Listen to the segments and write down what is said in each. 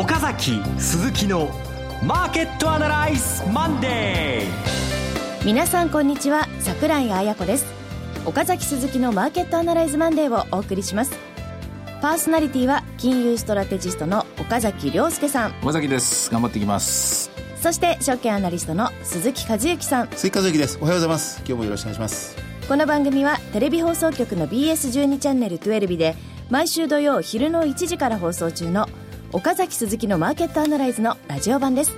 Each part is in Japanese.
岡崎鈴木のマーケットアナライズマンデー。皆さんこんにちは桜井彩子です。岡崎鈴木のマーケットアナライズマンデーをお送りします。パーソナリティは金融ストラテジストの岡崎良介さん。岡崎です。頑張っていきます。そして証券アナリストの鈴木一之さん。鈴木一之です。おはようございます。今日もよろしくお願いします。この番組はテレビ放送局の BS12 チャンネル12で毎週土曜昼の1時から放送中の岡崎鈴木のマーケットアナライズのラジオ版です。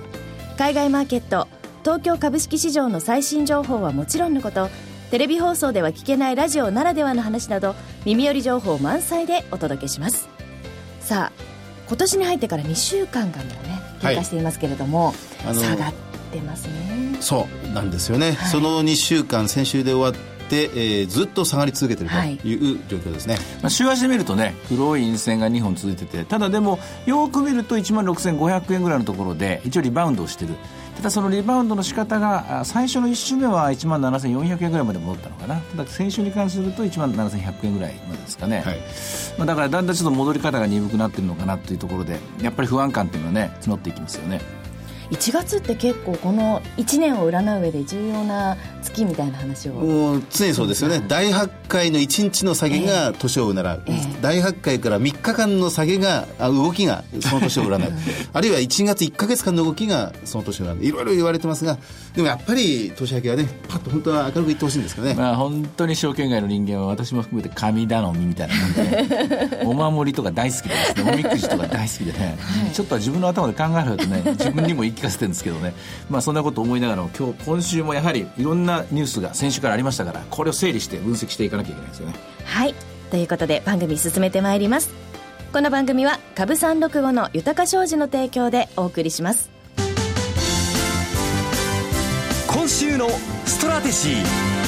海外マーケット東京株式市場の最新情報はもちろんのことテレビ放送では聞けないラジオならではの話など耳寄り情報満載でお届けします。さあ今年に入ってから2週間がもうね経過していますけれども、はい、下がってますね。そうなんですよね、はい、その2週間先週で終わって、えー、ずっと下がり続けてるとい。う状況ですね、はい、まあ、週足で見るとね黒い陰線が2本続いててただでもよく見ると1万6500円ぐらいのところで一応リバウンドをしてる。ただそのリバウンドの仕方が最初の1週目は1万7400円ぐらいまで戻ったのかな。ただ先週に関すると1万7100円ぐらいまでですかね、はい、まあ、だからだんだんちょっと戻り方が鈍くなってるのかなというところでやっぱり不安感っていうのはね募っていきますよね。1月って結構この1年を占う上で重要な月みたいな話を。もう常にそうですよね。大発会の1日の下げが年を占う、えー、大発会から3日間の下げが動きがその年を占う。あるいは1月1か月間の動きがその年を占う。いろいろ言われてますがでもやっぱり年明けはねパッと本当は明るくいってほしいんですかね。まあ本当に証券街の人間は私も含めて神頼みみたいなもんで、お守りとか大好きでですねおみくじとか大好きでね、はい、ちょっとは自分の頭で考えるとね自分にも言い聞かせてるんですけどね、まあ、そんなこと思いながら今日今週もやはりいろんなニュースが先週からありましたからこれを整理して分析していかなきゃいけないですよねはいということで番組進めてまいりますこの番組は株三六五の豊か商事の提供でお送りします今週のストラテジー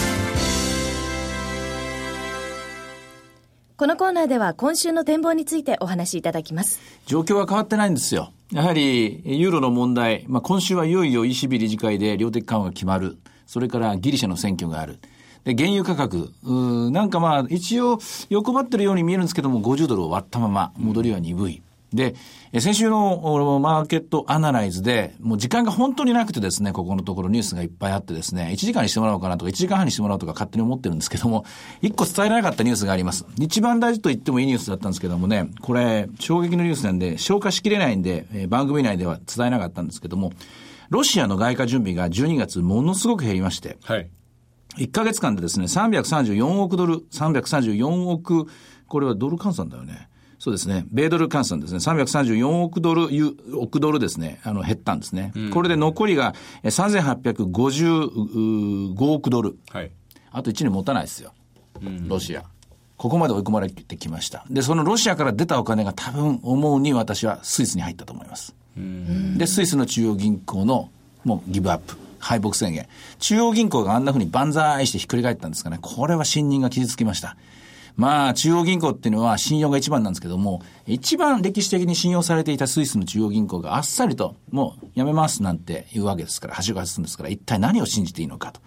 このコーナーでは今週の展望についてお話しいただきます。状況は変わってないんですよ。やはり、ユーロの問題、まあ、今週はいよいよ ECB 理事会で量的緩和が決まる。それからギリシャの選挙がある。で、原油価格、うなんかまあ、一応横ばってるように見えるんですけども、50ドルを割ったまま、戻りは鈍い。で、先週のマーケットアナライズで、もう時間が本当になくてですね、ここのところニュースがいっぱいあってですね、1時間にしてもらおうかなとか、1時間半にしてもらおうとか勝手に思ってるんですけども、1個伝えられなかったニュースがあります。一番大事と言ってもいいニュースだったんですけどもね、これ、衝撃のニュースなんで、消化しきれないんで、番組内では伝えなかったんですけども、ロシアの外貨準備が12月ものすごく減りまして、はい。1ヶ月間でですね、334億ドル、334億、これはドル換算だよね。そうですね。米ドル換算ですね。334億ドル、億ドルですね。あの、減ったんですね。うん、これで残りが3855億ドル。はい。あと1年持たないですよ。うん、ロシア。ここまで追い込まれてきました。で、そのロシアから出たお金が多分思うに私はスイスに入ったと思います。で、スイスの中央銀行のもうギブアップ。敗北宣言。中央銀行があんなふうに万歳してひっくり返ったんですかね。これは信任が傷つきました。まあ、中央銀行っていうのは信用が一番なんですけども、一番歴史的に信用されていたスイスの中央銀行があっさりと、もうやめますなんて言うわけですから、橋が外すんですから、一体何を信じていいのかと。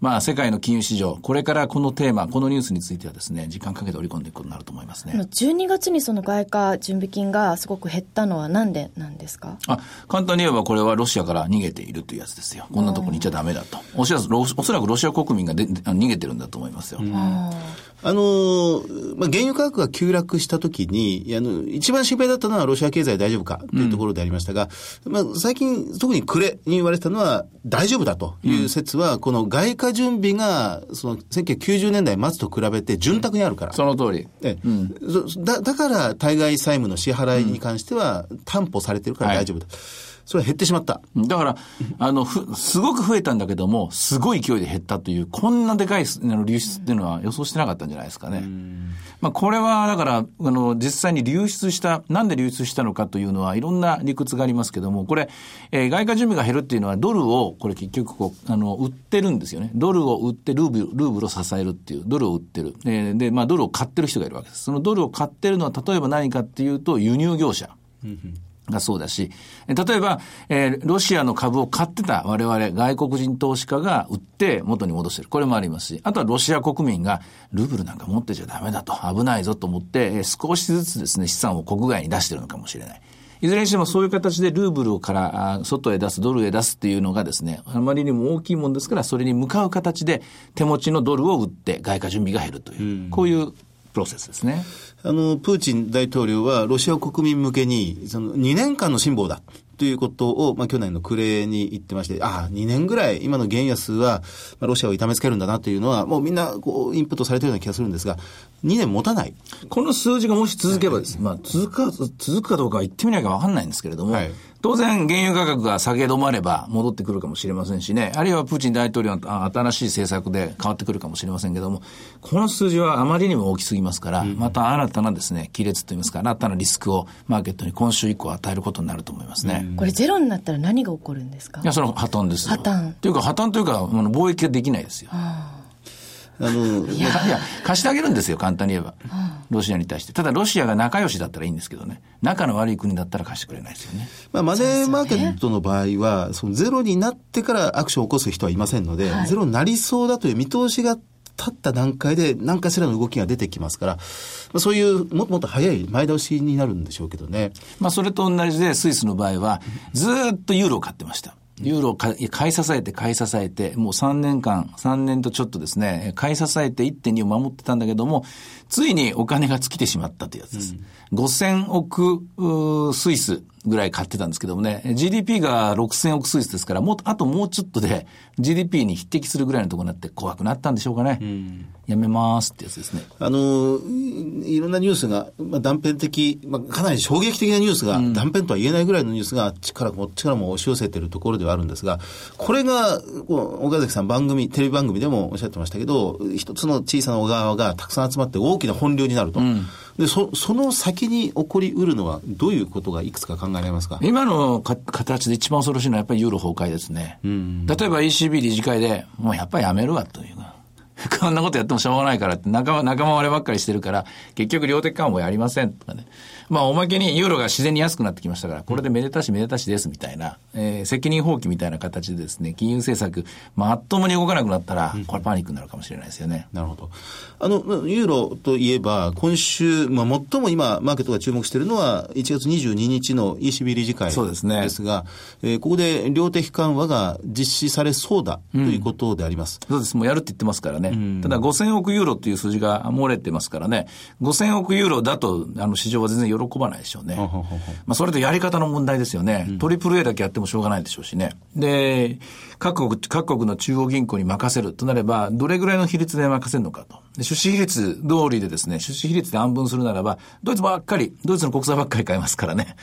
まあ、世界の金融市場、これからこのテーマ、このニュースについてはですね、時間かけて織り込んでいくことになると思いますね。12月にその外貨準備金がすごく減ったのはなんでなんですか？あ、簡単に言えばこれはロシアから逃げているというやつですよ。こんなとこにいちゃダメだと。おそらく、おそらくロシア国民がで逃げてるんだと思いますよ。あの、まあ、原油価格が急落したときに、あの、一番心配だったのはロシア経済大丈夫かというところでありましたが、うん、まあ、最近、特に暮れに言われたのは、大丈夫だという説は、うん、この外貨準備が、その、1990年代末と比べて潤沢にあるから。その通り。えうん、だだから、対外債務の支払いに関しては、担保されてるから大丈夫だ。はいそれは減ってしまった。だから、あの、ふ、すごく増えたんだけども、すごい勢いで減ったという、こんなでかい流出っていうのは予想してなかったんじゃないですかね。まあ、これは、だから、あの、実際に流出した、なんで流出したのかというのは、いろんな理屈がありますけども、これ、えー、外貨準備が減るっていうのは、ドルを、これ結局こう、あの、売ってるんですよね。ドルを売って、ルーブル、ルーブルを支えるっていう、ドルを売ってる。えー、で、まあ、ドルを買ってる人がいるわけです。そのドルを買ってるのは、例えば何かっていうと、輸入業者。がそうだし、例えば、えー、ロシアの株を買ってた我々外国人投資家が売って元に戻してる。これもありますし、あとはロシア国民がルーブルなんか持ってちゃダメだと、危ないぞと思って、えー、少しずつですね、資産を国外に出してるのかもしれない。いずれにしてもそういう形でルーブルから外へ出す、ドルへ出すっていうのがですね、あまりにも大きいもんですから、それに向かう形で手持ちのドルを売って外貨準備が減るという、うこういうプロセスですね。あの、プーチン大統領はロシア国民向けに、その2年間の辛抱だ。ということを、まあ、去年の暮れに言ってまして、ああ、2年ぐらい、今の原安は、まあ、ロシアを痛めつけるんだなというのは、もうみんな、こう、インプットされてるような気がするんですが、2年持たない。この数字がもし続けばです、まあ、続くか、続くかどうかは言ってみないかわかんないんですけれども、はい、当然、原油価格が下げ止まれば戻ってくるかもしれませんしね、あるいはプーチン大統領の新しい政策で変わってくるかもしれませんけれども、この数字はあまりにも大きすぎますから、また新たなですね、亀裂といいますか、新たなリスクをマーケットに今週以降与えることになると思いますね。これゼロになったら何が起こるんですか？いや、その破綻です破綻。というか、破綻というか、貿易ができないですよ。はああの、いや、いや貸してあげるんですよ、簡単に言えば。ロシアに対して。ただ、ロシアが仲良しだったらいいんですけどね。仲の悪い国だったら貸してくれないですよね。まあ、マネーマーケットの場合は、そのゼロになってからアクションを起こす人はいませんので、はい、ゼロになりそうだという見通しが立った段階で何かしらの動きが出てきますから、まあ、そういうもっともっと早い前倒しになるんでしょうけどね。まあ、それと同じで、スイスの場合は、ずっとユーロを買ってました。ユーロを買い支えて買い支えて、もう3年間、3年とちょっとですね、買い支えて1.2を守ってたんだけども、ついにお金が尽きてしまったというやつです。うん、5000億スイスぐらい買ってたんですけどもね、GDP が6000億スイスですから、もう、あともうちょっとで GDP に匹敵するぐらいのところになって怖くなったんでしょうかね。うんやめますってやつですね。あの、いろんなニュースが、まあ、断片的、まあ、かなり衝撃的なニュースが、うん、断片とは言えないぐらいのニュースが力も、力も押し寄せているところではあるんですが、これが、岡崎さん番組、テレビ番組でもおっしゃってましたけど、一つの小さな小川がたくさん集まって大きな本流になると。うんで、そ、その先に起こりうるのは、どういうことがいくつか考えられますか？今のか形で一番恐ろしいのはやっぱりユーロ崩壊ですね。例えば ECB 理事会で、もうやっぱりやめるわというか。こんなことやってもしょうがないからって、仲間、仲間割ればっかりしてるから、結局量的緩和もやりませんとかね。まあ、おまけにユーロが自然に安くなってきましたから、これでめでたしめでたしですみたいな、えー、責任放棄みたいな形でですね、金融政策、まっともに動かなくなったら、これパニックになるかもしれないですよね。なるほど。あの、ユーロといえば、今週、まあ、最も今、マーケットが注目しているのは、1月22日の ECB 理事会ですね。ですが、えー、ここで量的緩和が実施されそうだということであります。うん、そうです。もうやるって言ってますからね。うん、ただ、5000億ユーロっていう数字が漏れてますからね、5000億ユーロだと、あの、市場は全然喜ばないでしょうね。ね。まあ、それとやり方の問題ですよね。トリプル A だけやってもしょうがないでしょうしね。で、各国、各国の中央銀行に任せるとなれば、どれぐらいの比率で任せるのかと。で出資比率通りでですね、出資比率で安分するならば、ドイツばっかり、ドイツの国債ばっかり買いますからね。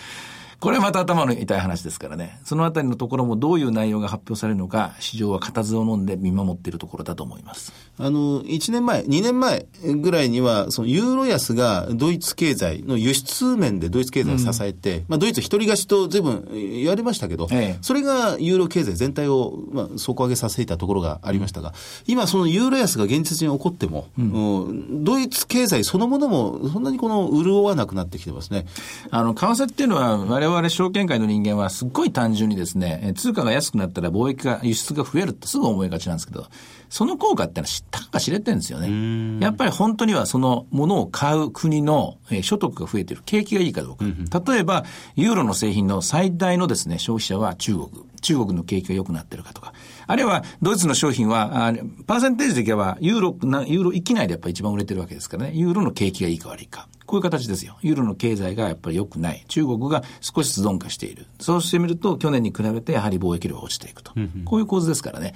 これまた頭の痛い話ですからね。そのあたりのところもどういう内容が発表されるのか、市場は固唾を飲んで見守っているところだと思います。あの、1年前、2年前ぐらいには、そのユーロ安がドイツ経済の輸出面でドイツ経済を支えて、うん、まあドイツ一人勝ちと随分言われましたけど、ええ、それがユーロ経済全体を、まあ、底上げさせていたところがありましたが、今そのユーロ安が現実に起こっても、うん、ドイツ経済そのものもそんなにこの潤わなくなってきてますね。あの、為替っていうのは我々証券界の人間はすっごい単純にですね、通貨が安くなったら貿易が、輸出が増えるってすぐ思いがちなんですけど、その効果ってのは知ったか知れてるんですよね。やっぱり本当にはそのものを買う国の所得が増えてる、景気がいいかどうか。例えば、ユーロの製品の最大のですね、消費者は中国。中国の景気が良くなってるかとか。あるいは、ドイツの商品は、パーセンテージ的には、ユーロ、ユーロ域内でやっぱり一番売れてるわけですからね。ユーロの景気がいいか悪いか。こういう形ですよ。ユーロの経済がやっぱり良くない。中国が少し存化している。そうしてみると、去年に比べてやはり貿易量が落ちていくと。こういう構図ですからね。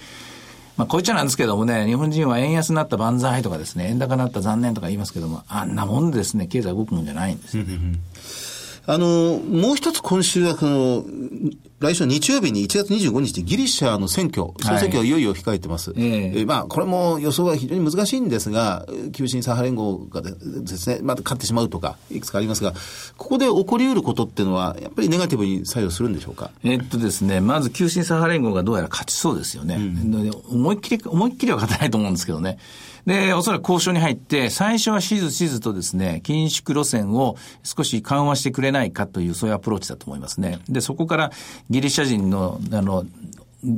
まあ、こいつなんですけどもね、日本人は円安になった万歳とかですね、円高になった残念とか言いますけども、あんなもんでですね、経済動くもんじゃないんです。あの、もう一つ今週は、その、来週日曜日に1月25日ギリシャの選挙、総選挙がいよいよ控えてます。はい、えー、まあ、これも予想は非常に難しいんですが、急進左派連合がですね、また勝ってしまうとか、いくつかありますが、ここで起こり得ることっていうのは、やっぱりネガティブに作用するんでしょうか？えっとですね、まず急進左派連合がどうやら勝ちそうですよね。うん、思いっきり、思いっきりは勝てないと思うんですけどね。で、おそらく交渉に入って、最初はしずしずとですね、緊縮路線を少し緩和してくれないかという、そういうアプローチだと思いますね。で、そこからギリシャ人の、あの、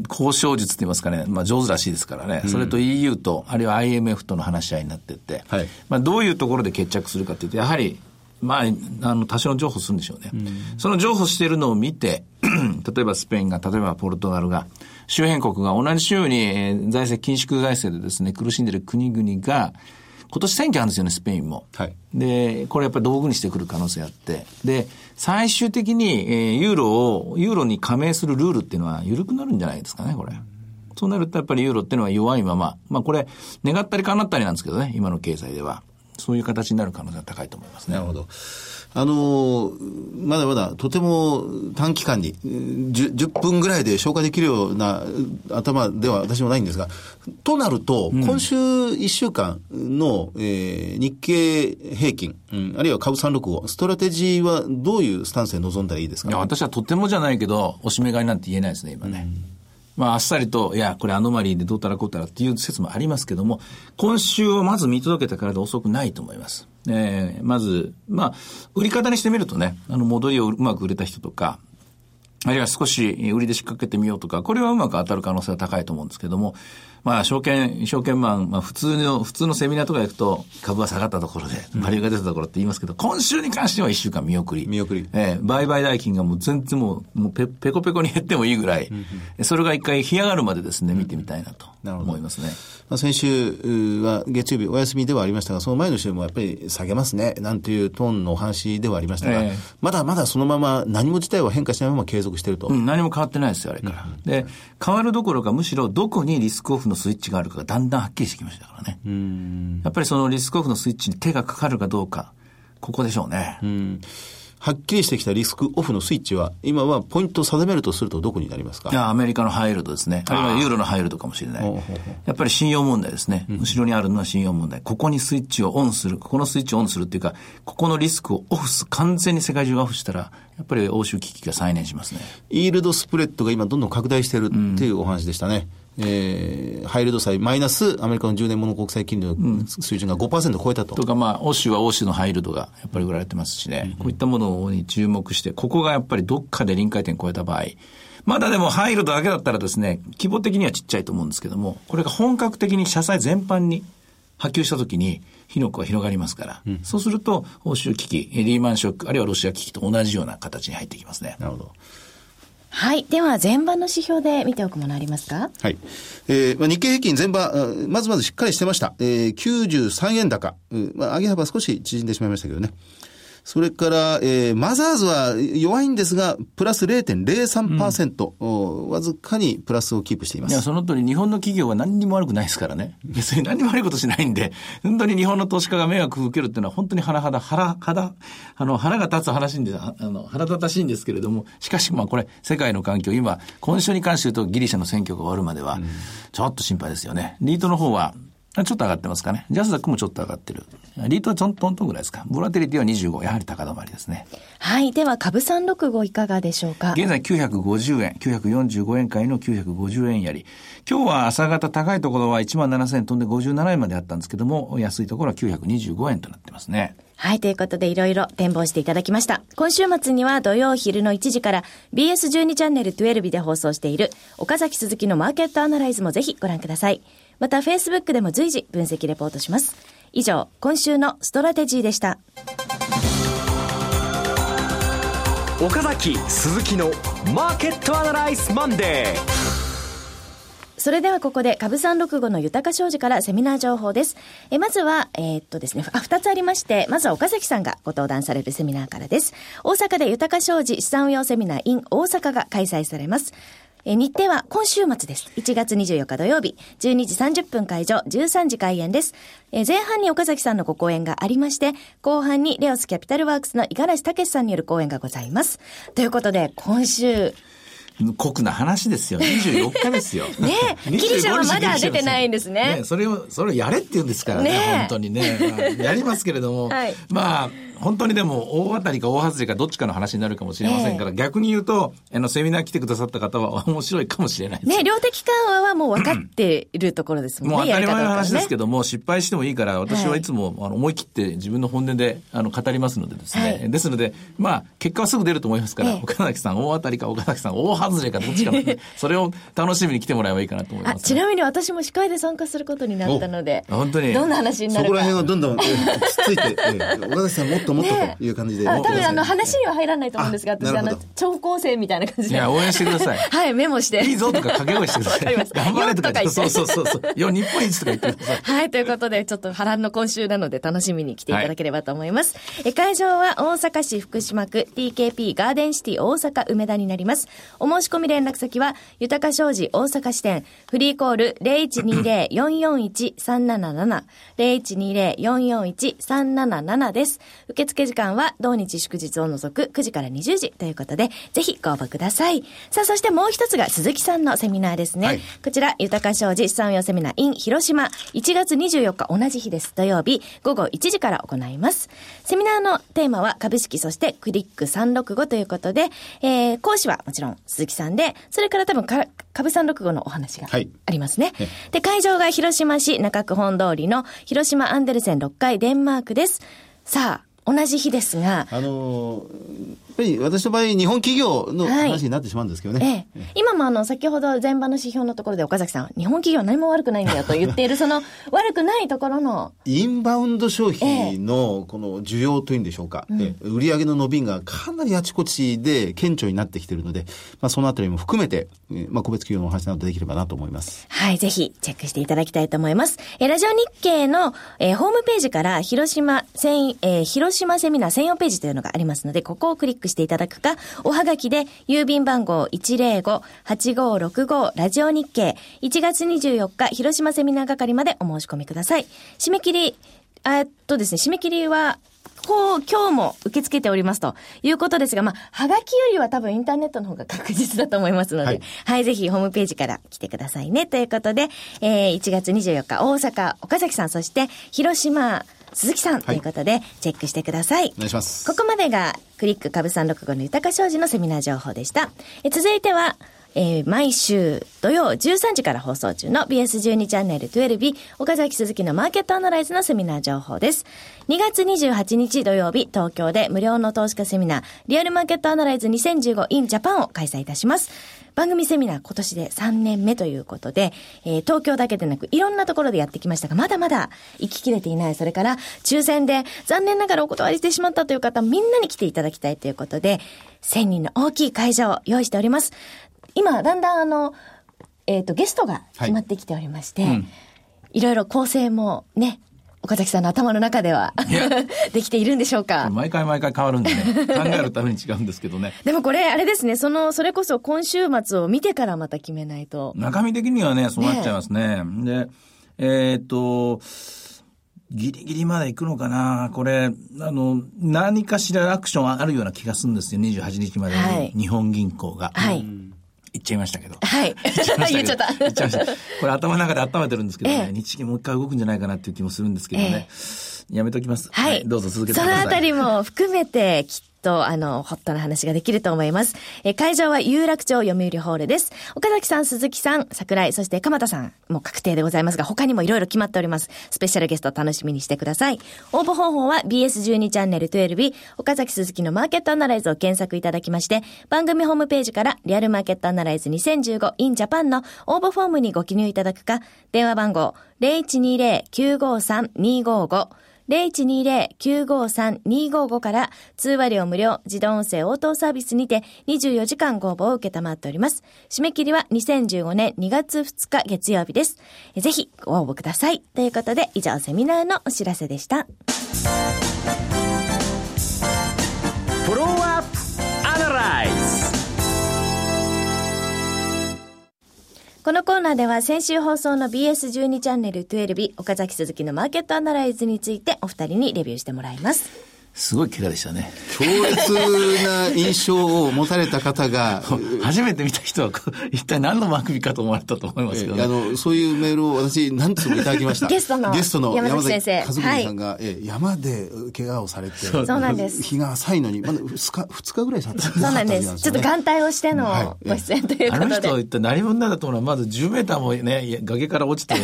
交渉術って言いますかね、まあ上手らしいですからね、それと EU と、あるいは IMF との話し合いになっていって、はい、まあどういうところで決着するかというと、やはりまあ、あの、多少の譲歩するんでしょうね。その譲歩しているのを見て、例えばスペインが、例えばポルトガルが、周辺国が同じように、えー財政、緊縮財政でですね、苦しんでいる国々が、今年選挙あるんですよね、スペインも。はいで、これやっぱり道具にしてくる可能性あって。で、最終的に、えーユーロを、ユーロに加盟するルールっていうのは緩くなるんじゃないですかね、これ。そうなるとやっぱりユーロっていうのは弱いまま、まあこれ、願ったり叶ったりなんですけどね、今の経済では。そういう形になる可能性が高いと思いますね。なるほど。あのーまだまだとても短期間に、10, 10分ぐらいで消化できるようなうん頭では私もないんですが、となると、今週1週間の、えー日経平均、うんあるいは株365、ストラテジーはどういうスタンスで臨んだらいいですか？いや、私はとてもじゃないけど、おしめ買いなんて言えないですね、今ね。まあ、あっさりと、いや、これアノマリーでどうたらこうたらっていう説もありますけども、今週をまず見届けたからで遅くないと思います。えーまず、まあ、売り方にしてみるとね、あの、戻りをうまく売れた人とか、あるいは少し売りで仕掛けてみようとか、これはうまく当たる可能性は高いと思うんですけども、まあ、証券、証券マン、まあ、普通の、普通のセミナーとか行くと、株は下がったところで、バリューが出たところって言いますけど、今週に関しては一週間見送り。見送りええ売買代金がもう全然もう、もうペペコペコに減ってもいいぐらい、それが一回干上がるまでですね、見てみたいなと思いますね。まあ、先週うは月曜日お休みではありましたが、その前の週もやっぱり下げますね、なんていうトーンのお話ではありましたが、ええまだまだそのまま何も自体は変化しないまま継続していると。うん、何も変わってないですよ、あれから。で、変わるどころか、むしろどこにリスクオフのスイッチがあるかがだんだんはっきりしてきましたからね。やっぱりそのリスクオフのスイッチに手がかかるかどうか、ここでしょうね。うんはっきりしてきたリスクオフのスイッチは、今はポイントを定めるとするとどこになりますか？いや、アメリカのハイルドですね。あるいはユーロのハイルドかもしれない。やっぱり信用問題ですね。後ろにあるのは信用問題。ここにスイッチをオンする。ここのスイッチをオンするっていうか、ここのリスクをオフす、完全に世界中がオフしたら、やっぱり欧州危機が再燃しますね。イールドスプレッドが今どんどん拡大しているっていうお話でしたね。えー、ハイルド債マイナスアメリカの10年もの国債金利の水準が5%超えたと。とか、まあ、欧州は欧州のハイルドがやっぱり売られてますしね、こういったものに注目して、ここがやっぱりどっかで臨界点超えた場合、まだでもハイルドだけだったらですね、規模的にはちっちゃいと思うんですけども、これが本格的に社債全般に波及したときに、火の粉が広がりますから、そうすると、欧州危機、リーマンショック、あるいはロシア危機と同じような形に入ってきますね。なるほど。はい。では、前場の指標で見ておくものありますか？はい。えーまあ、日経平均全場、まずまずしっかりしてました。えー、93円高。うんまあ、上げ幅少し縮んでしまいましたけどね。それから、えーマザーズは弱いんですが、プラス0.03%、おわずかにプラスをキープしていまいや、す。その通り日本の企業は何にも悪くないですからね。別に何にも悪いことしないんで、本当に日本の投資家が迷惑を受けるっていうのは本当に腹肌、腹、腹、あの、腹が立つ話で、あの、腹立たしいんですけれども、しかしまあこれ、世界の環境、今、今週に関して言うとギリシャの選挙が終わるまでは、ちょっと心配ですよね。リートの方は、ちょっと上がってますかね。ジャスダックもちょっと上がってる。リートはトントントンぐらいですか。ボラテリティは25、やはり高止まりですね。はい。では、株365いかがでしょうか？現在950円、945円買いの950円やり。今日は朝方高いところは1万7000円飛んで57円まであったんですけども、安いところは925円となってますね。はい。ということで、いろいろ展望していただきました。今週末には土曜昼の1時から BS12 チャンネル12で放送している岡崎鈴木のマーケットアナライズもぜひご覧ください。また、Facebook でも随時分析レポートします。以上、今週のストラテジーでした。岡崎鈴木のマーケットアナライズマンデーそれではここで株三六五の豊商事からセミナー情報です。えまずは、えーっとですね、あ、二つありまして、まずは岡崎さんがご登壇されるセミナーからです。大阪で豊か商事資産運用セミナー in 大阪が開催されます。え日程は今週末です。1月24日土曜日、12時30分会場、13時開演です。え前半に岡崎さんのご講演がありまして、後半にレオスキャピタルワークスの五十嵐武さんによる講演がございます。ということで、今週、酷な話ですよ。24日ですよ。ねえギリシャはまだ出てないんですねそれを、それをやれって言うんですからね、ねえ本当にね。まあやりますけれども、はいまあ、本当にでも、大当たりか大外れかどっちかの話になるかもしれませんから、逆に言うと、あの、セミナー来てくださった方は 面白いかもしれないです。ね、量的緩和はもう分かっているところですもんね。もう当たり前の話ですど。けども、失敗してもいいから、私はいつも、あの思い切って自分の本音であの語りますのでですね。はいですので、まあ、結果はすぐ出ると思いますから、ええ岡崎さん大当たりか岡崎さん大外れかどっちかなんでそれを楽しみに来てもらえばいいかなと思いあ、ます、ちなみに私も司会で参加することになったので、お本当にどんな話になるか。そこら辺はどんどん、えーつっついて、えー岡崎さんもっともっとという感じで。あ多分あの話話には入らないと思うんですが、あ私あの超高生みたいな感じで。いや、応援してください。はい、メモして。いいぞとか掛け声してください。頑張れとか言って。そうそうそうそう。よ、日本一とか言ってください。はい、ということで、ちょっと波乱の今週なので楽しみに来ていただければと思います。え会場は大阪市福島区 TKP ガーデンシティ大阪梅田になります。お申し込み連絡先は、豊か商事大阪支店、フリーコール0120-441-377、0120-441-377です。受付時間は同日祝日を除く9時から20時ということで、ぜひご応募ください。さあ、そしてもう一つが鈴木さんのセミナーですね。はいこちら、豊か商事資産運用セミナー in 広島、1月24日同じ日です。土曜日、午後1時から行います。セミナーのテーマは株式、そしてクリック365ということで、えー、講師はもちろん鈴木さんで、それから多分か株365のお話がはいありますね。えで、会場が広島市中区本通りの広島アンデルセン6階デンマークです。さあ、同じ日ですが、あのーぱり私の場合、日本企業のはい。話になってしまうんですけどね。ええ、今もあの、先ほど前場の指標のところで岡崎さん、日本企業は何も悪くないんだよと 言っている、その、悪くないところの、インバウンド消費のこの需要というんでしょうか、え売上の伸びがかなりあちこちで顕著になってきているので、まあ、そのあたりも含めて、えまあ、個別企業のお話などできればなと思います。はい、ぜひチェックしていただきたいと思います。えーラジオ日経の、えーホームページから広島専、えー広島セミナー専用ページというのがありますので、ここをクリックしていただくか、おはがきで郵便番号105-8565ラジオ日経1月24日広島セミナー係までお申し込みください。締め切り、えっとですね、締め切りは、こう、今日も受け付けておりますということですが、まあ、はがきよりは多分インターネットの方が確実だと思いますので、ははいい、ぜひホームページから来てくださいね。ということで、えー、1月24日、大阪、岡崎さん、そして、広島、鈴木さんということで、チェックしてください。お願いします。ここまでが、クリック株365の豊か商事のセミナー情報でした。え続いては、えー毎週土曜13時から放送中の BS12 チャンネル12日、岡崎鈴木のマーケットアナライズのセミナー情報です。2月28日土曜日、東京で無料の投資家セミナー、リアルマーケットアナライズ 2015in Japan を開催いたします。番組セミナー今年で3年目ということで、えー東京だけでなくいろんなところでやってきましたが、まだまだ行ききれていない。それから、抽選で残念ながらお断りしてしまったという方、みんなに来ていただきたいということで、1000人の大きい会場を用意しております。今、だんだんあの、えっ、と、ゲストが決まってきておりまして、うんいろいろ構成もね、岡崎さんの頭の中ではや できているんでしょうか？毎回毎回変わるんでね、考えるために違うんですけどね。でもこれ、あれですね、その、それこそ今週末を見てからまた決めないと。中身的にはね、そうなっちゃいますね。で、えーっと、ギリギリまで行くのかな？これ、あの、何かしらアクションあるような気がするんですよ。28日まではいに日本銀行が。はい。ちゃいましたけど。はい。言っちゃった。言っちゃいました。これ頭の中で温めてるんですけどね、ええ日銀もう一回動くんじゃないかなっていう気もするんですけどね。やめときます。はい。どうぞ続けてください。そのあたりも含めて、きっと、あの、ホットな話ができると思います。えー会場は有楽町読売ホールです。岡崎さん、鈴木さん、桜井、そして鎌田さん、もう確定でございますが、他にもいろいろ決まっております。スペシャルゲスト楽しみにしてください。応募方法は BS12 チャンネル12日、岡崎鈴木のマーケットアナライズを検索いただきまして、番組ホームページからリアルマーケットアナライズ 2015in Japan の応募フォームにご記入いただくか、電話番号0120-953-255 0120-953-255から通話料無料自動音声応答サービスにて24時間ご応募を受けたまっております。締め切りは2015年2月2日月曜日です。ぜひご応募ください。ということで以上セミナーのお知らせでした。このコーナーでは先週放送の BS12 チャンネル12日岡崎鈴木のマーケットアナライズについてお二人にレビューしてもらいます。すごい怪我でしたね。強烈な印象を持たれた方が、初めて見た人は、一体何の番組かと思われたと思いますけどね。えあの、そういうメールを私、何つもいただきました。ゲストのゲストの山山崎先生崎和文さんが、え山で怪我をされて、そうなんです日が浅いのに、まだ2日、二日ぐらい経った そうなんです。ちょっと眼帯をしてのはいご出演というあのことで。人一体何者なんだと思うの？は、まず10メーターもね、崖から落ちて、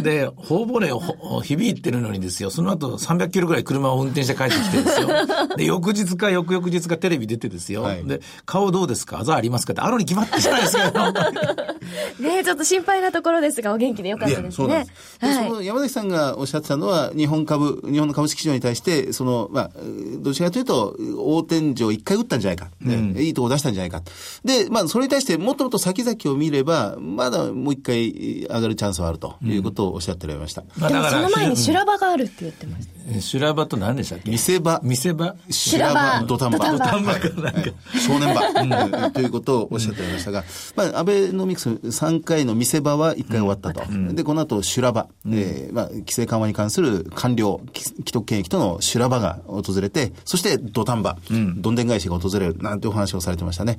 で、頬骨をほ響いてるのにですよ、その後300キロぐらい車を運転して帰ってきて、てですよ。で、翌日か翌々日かテレビ出てですよ。はいで、顔どうですか？あざありますか？って、あるに決まってるじゃないですか。ねちょっと心配なところですが、お元気でよかったですねそうなんで。す。で、はいその山崎さんがおっしゃってたのは、日本株、日本の株式市場に対して、その、まあ、どちらかというと、大天井一回打ったんじゃないか。ねいいとこ出したんじゃないか。で、まあ、それに対してもっともっと先々を見れば、まだもう一回上がるチャンスはあるということをおっしゃっておられました。まあでもその前に修ら、羅場があるって言ってました。え修羅場と何でしたっけ？見せ場、見せ場？修羅場、土壇場。土壇場。正念場、うん。ということをおっしゃっておりましたが、まあ、アベノミクス3回の見せ場は1回終わったと。で、この後、修羅場、えーまあ、規制緩和に関する官僚、既既得権益との修羅場が訪れて、そして土壇場、どんでん返しが訪れる、なんてお話をされてましたね。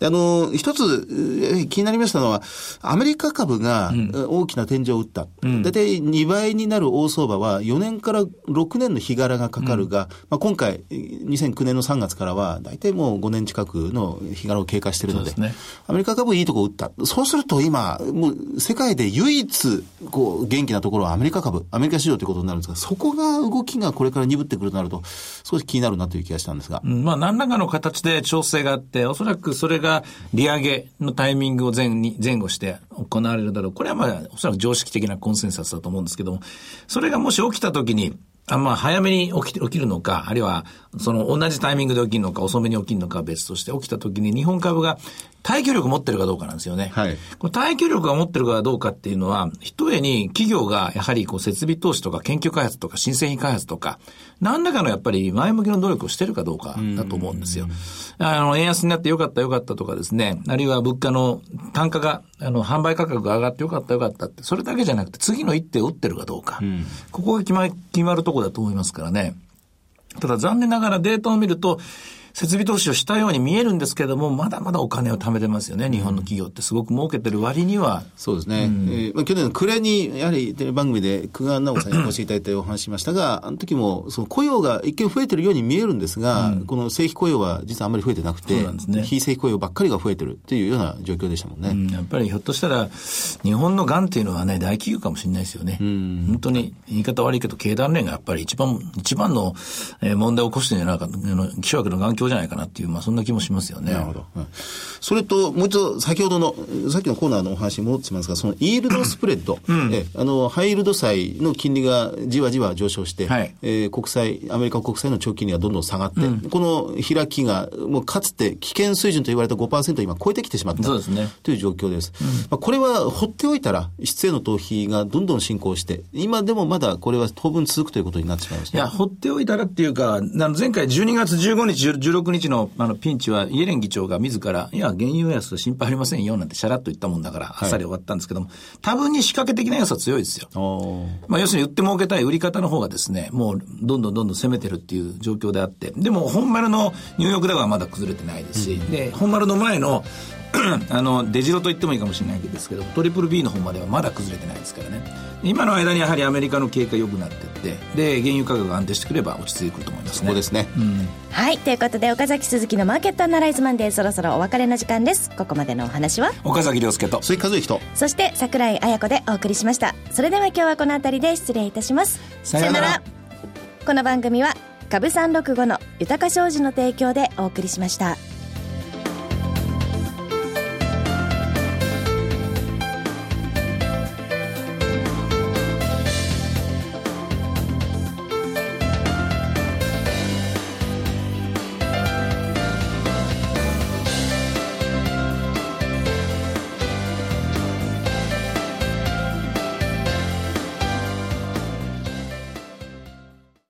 であの、一つ、えー気になりましたのは、アメリカ株が大きな天井を打った。大体2倍になる大相場は4年から6年の日柄がかかるが、まあ、今回、2009年の3月からは、大体もう5年近くの日柄を経過しているので、ですねアメリカ株いいとこ打った。そうすると今、もう世界で唯一、こう、元気なところはアメリカ株、アメリカ市場ということになるんですが、そこが動きがこれから鈍ってくるとなると、少し気になるなという気がしたんですが。うんまあ、何らかの形で調整があって、おそらくそれが利上げのタイミングを前に前後して行われるだろう。これはまあ、おそらく常識的なコンセンサスだと思うんですけども、それがもし起きたときに、あまあ、早めに起きて、起きるのか、あるいは、その同じタイミングで起きるのか、遅めに起きるのかは別として、起きたときに日本株が耐久力を持ってるかどうかなんですよね。はいこの耐久力が持ってるかどうかっていうのは、一重に企業がやはりこう設備投資とか研究開発とか新製品開発とか、何らかのやっぱり前向きの努力をしてるかどうかだと思うんですよ。あの、円安になってよかったよかったとかですね、あるいは物価の単価が、あの、販売価格が上がってよかったよかったって、それだけじゃなくて次の一手を打ってるかどうか。ここが決ま決まるところだと思いますからね。ただ残念ながらデータを見ると、設備投資をしたように見えるんですけども、まだまだお金を貯めてますよね。日本の企業ってすごく儲けてる割には。そうですね。えーまあ、去年の暮れに、やはりテレビ番組で久我直さんにお越しいただいてお話ししましたが、あの時も、その雇用が一見増えてるように見えるんですが、この正規雇用は実はあんまり増えてなくて、ね非正規雇用ばっかりが増えてるっていうような状況でしたもんね。うんやっぱりひょっとしたら、日本のがんっていうのはね、大企業かもしれないですよね。本当に、言い方悪いけど、経団連がやっぱり一番、一番のえー問題を起こしてるんじゃないか、あの、気象学の眼鏡じゃないかなっていう、まあそんな気もしますよね。なるほど。うん。それと、もう一度、先ほどの、さっきのコーナーのお話に戻ってしますが、そのイールドスプレッド、えあの、ハイイールド債の金利がじわじわ上昇して、はい。えー国債、アメリカ国債の長期金利がどんどん下がって、この開きが、もうかつて危険水準と言われた5%を今超えてきてしまった。そうですね。という状況です。まあ、これは放っておいたら、質への逃避がどんどん進行して、今でもまだこれは当分続くということになってしまいました。いや、放っておいたらっていうか、あの前回12月15日、16日のあのピンチは、イエレン議長が自ら、いや、原油安心配ありませんよ、なんてシャラッと言ったもんだから、あっさり終わったんですけども、多分に仕掛け的な要素は強いですよ。まあ、要するに売って儲けたい売り方の方がですね、もうどんどんどんどん攻めてるっていう状況であって、でも本丸のニューヨークダウはまだ崩れてないですし、で、本丸の前の、あの、出城と言ってもいいかもしれないですけど、トリプル B の方まではまだ崩れてないですからね。今の間にやはりアメリカの経過良くなってって、で、原油価格が安定してくれば落ち着いてくると思いますね。ここですね。はい。ということで、岡崎鈴木のマーケットアナライズマンデー、そろそろお別れの時間です。ここまでのお話は、岡崎亮介と。鈴木和之と、そして桜井彩子でお送りしました。それでは今日はこの辺りで失礼いたします。さようならこの番組は、株365の豊か商事の提供でお送りしました。